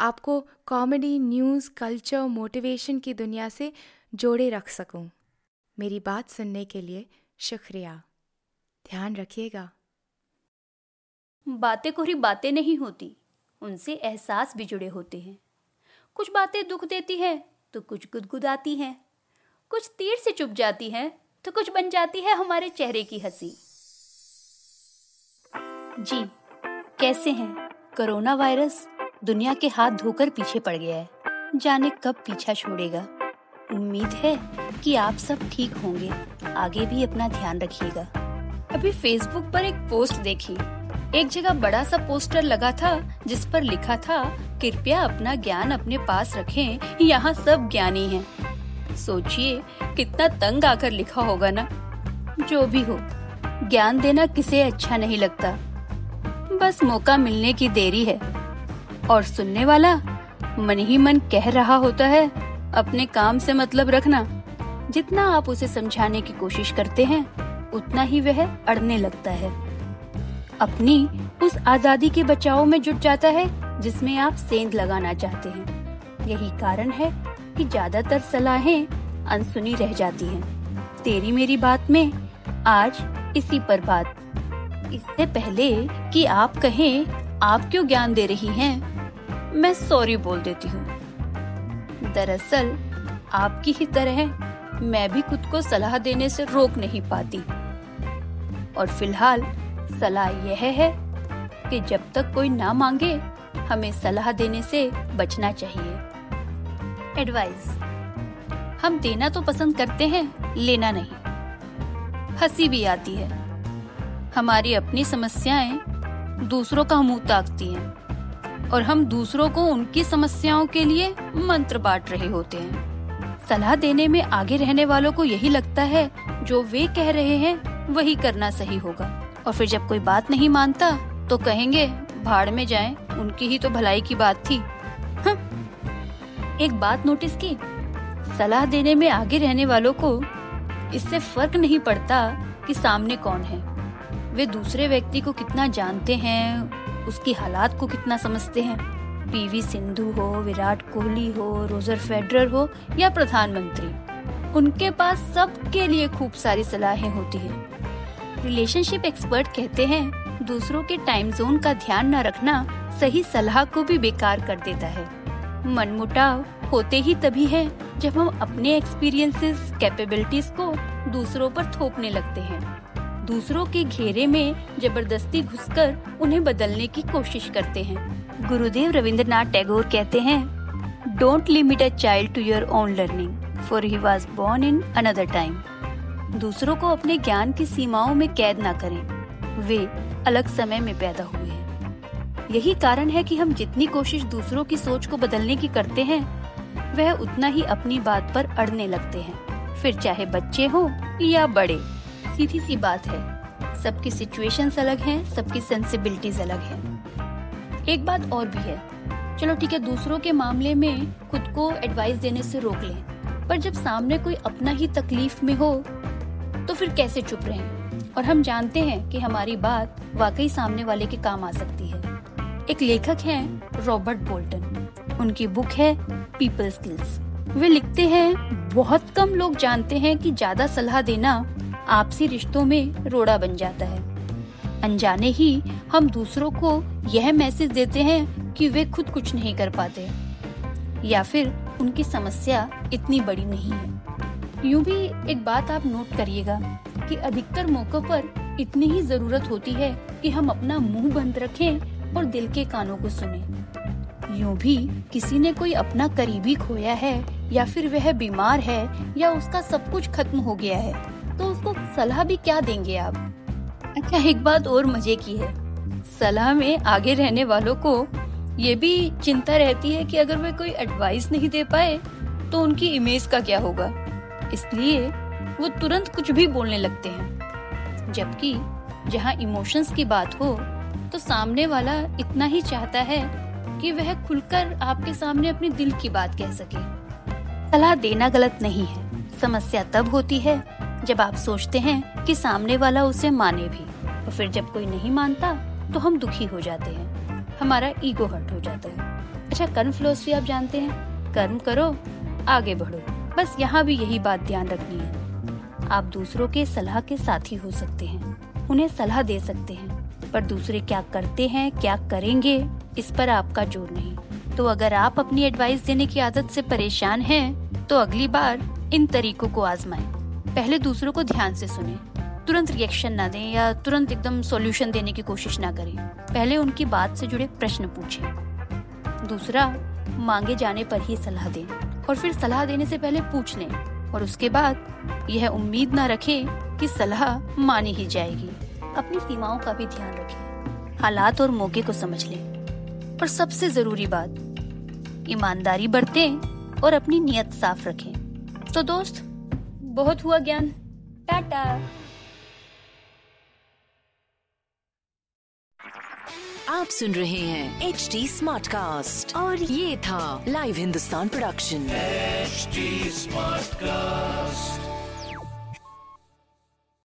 आपको comedy news culture motivation की दुनिया से जोड़े रख सकूँ। मेरी बात सुनने के लिए शुक्रिया। ध्यान रखिएगा। बातें कोरी बातें नहीं होती, उनसे एहसास भी जुड़े होते हैं। कुछ बातें दुख देती हैं तो कुछ गुदगुदाती हैं। कुछ तीर से चुप जाती हैं तो कुछ बन जाती है हमारे चेहरे की हँसी। जी, कैसे हैं? कोरोना वायरस दुनिया के हाथ धोकर पीछे पड़ गया है। जाने कब पीछा छोड़ेगा। उम्मीद है कि आप सब ठीक होंगे। आगे भी अपना ध्यान रखिएगा। अभी फेसबुक पर एक पोस्ट देखी। एक जगह बड़ा सा पोस्टर लगा था, जिस पर लिखा था, कृपया अपना ज्ञान अपने पास रखें। यहाँ सब ज्ञानी हैं। सोचिए, कितना तंग आकर लिखा होगा ना। जो भी हो, ज्ञान देना किसे अच्छा नहीं लगता। बस मौका मिलने की देरी है। और सुनने वाला मन ही मन कह रहा होता है अपने काम से मतलब रखना। जितना आप उसे समझाने की कोशिश करते हैं उतना ही वह अड़ने लगता है। अपनी उस आज़ादी के बचाव में जुट जाता है जिसमें आप सेंध लगाना चाहते हैं। यही कारण है कि ज़्यादातर सलाहें अनसुनी रह जाती हैं। तेरी मेरी बात में आज इसी पर बात। इससे पहले कि आप कहें आप क्यों ज्ञान दे रही हैं, मैं सॉरी बोल देती हूँ। दरअसल, आपकी ही तरह मैं भी खुद को सलाह देने से रोक नहीं पाती। और फ़िलहाल, सलाह यह है कि जब तक कोई ना मांगे, हमें सलाह देने से बचना चाहिए। एडवाइस हम देना तो पसंद करते हैं, लेना नहीं। हँसी भी आती है। हमारी अपनी समस्याएँ दूसरों का मुँह ताकती हैं। और हम दूसरों को उनकी समस्याओं के लिए मंत्र बांट रहे होते हैं। सलाह देने में आगे रहने वालों को यही लगता है जो वे कह रहे हैं वही करना सही होगा। और फिर जब कोई बात नहीं मानता तो कहेंगे भाड़ में जाएँ, उनकी ही तो भलाई की बात थी। एक बात नोटिस की? सलाह देने में आगे रहने वालों को इससे फ़र्क नहीं पड़ता कि सामने कौन है। वे दूसरे व्यक्ति को कितना जानते हैं उसकी हालात को कितना समझते हैं? पीवी सिंधु हो, विराट कोहली हो, रोजर फेडरर हो या प्रधानमंत्री? उनके पास सबके लिए खूब सारी सलाहें होती है। रिलेशनशिप एक्सपर्ट कहते हैं, दूसरों के टाइम जोन का ध्यान न रखना सही सलाह को भी बेकार कर देता है। मनमुटाव होते ही तभी है जब हम अपने एक्सपीरियंसेस कैपेबिलिटीज को दूसरों पर थोपने लगते हैं। दूसरों के घेरे में ज़बरदस्ती घुसकर उन्हें बदलने की कोशिश करते हैं। गुरुदेव रविंद्रनाथ टैगोर कहते हैं don't limit a child to your own learning for he was born in another time दूसरों को अपने ज्ञान की सीमाओं में कैद ना करें। वे अलग समय में पैदा हुए हैं। यही कारण है कि हम जितनी कोशिश दूसरों की सोच को बदलने की करते हैं, वह उतना ही अपनी बात पर अड़ने लगते हैं। फिर चाहे बच्चे हो या बड़े सीधी सी बात है। सबकी सिचुएशंस अलग हैं, सबकी सेंसिबिलिटीज अलग हैं। एक बात और भी है। चलो ठीक है, दूसरों के मामले में खुद को एडवाइस देने से रोक लें। पर जब सामने कोई अपना ही तकलीफ़ में हो तो फिर कैसे चुप रहें? और हम जानते हैं कि हमारी बात वाकई सामने वाले के काम आ सकती है। एक लेखक हैं रॉबर्ट बोल्टन। उनकी बुक है पीपल स्किल्स वे लिखते हैं, बहुत कम लोग जानते हैं कि ज़्यादा सलाह देना आपसी रिश्तों में रोड़ा बन जाता है। अनजाने ही हम दूसरों को यह मैसेज देते हैं कि वे खुद कुछ नहीं कर पाते। या फिर उनकी समस्या इतनी बड़ी नहीं है। यूँ भी एक बात आप नोट करिएगा कि अधिकतर मौकों पर इतनी ही ज़रूरत होती है कि हम अपना मुँह बंद रखें और दिल के कानों को सुने। यूँ भी किसी ने कोई अपना करीबी खोया है या फिर वह बीमार है या उसका सब कुछ खत्म हो गया है। तो उसको सलाह भी क्या देंगे आप? अच्छा एक बात और मज़े की है। सलाह में आगे रहने वालों को ये भी चिंता रहती है कि अगर वे कोई एडवाइस नहीं दे पाए तो उनकी इमेज का क्या होगा? इसलिए वो तुरंत कुछ भी बोलने लगते हैं। जबकि जहाँ इमोशंस की बात हो तो सामने वाला इतना ही चाहता है कि वह खुलकर आपके सामने अपने दिल की बात कह सके। सलाह देना गलत नहीं है। समस्या तब होती है जब आप सोचते हैं कि सामने वाला उसे माने भी और फिर जब कोई नहीं मानता तो हम दुखी हो जाते हैं। हमारा ईगो हर्ट हो जाता है। अच्छा कर्म फिलोसफी आप जानते हैं? कर्म करो आगे बढ़ो। बस यहाँ भी यही बात ध्यान रखनी है। आप दूसरों के सलाह के साथी हो सकते हैं उन्हें सलाह दे सकते हैं पर दूसरे क्या करते हैं क्या करेंगे इस पर आपका ज़ोर नहीं। तो अगर आप अपनी एडवाइस देने की आदत से परेशान हैं, तो अगली बार इन तरीकों को आजमाएँ। पहले दूसरों को ध्यान से सुने। तुरंत रिएक्शन ना दें या तुरंत एकदम सॉल्यूशन देने की कोशिश ना करें। पहले उनकी बात से जुड़े प्रश्न पूछें। दूसरा, मांगे जाने पर ही सलाह दें और फिर सलाह देने से पहले पूछ लें और उसके बाद यह उम्मीद न रखें कि सलाह मानी ही जाएगी। अपनी सीमाओं का भी ध्यान रखें। हालात और मौके को समझ लें। और सबसे ज़रूरी बात, ईमानदारी बरतें और अपनी नियत साफ़ रखें। तो दोस्त बहुत हुआ ज्ञान। टाटा। आप सुन रहे हैं एच डी स्मार्ट कास्ट और ये था live Hindustan production H smart cast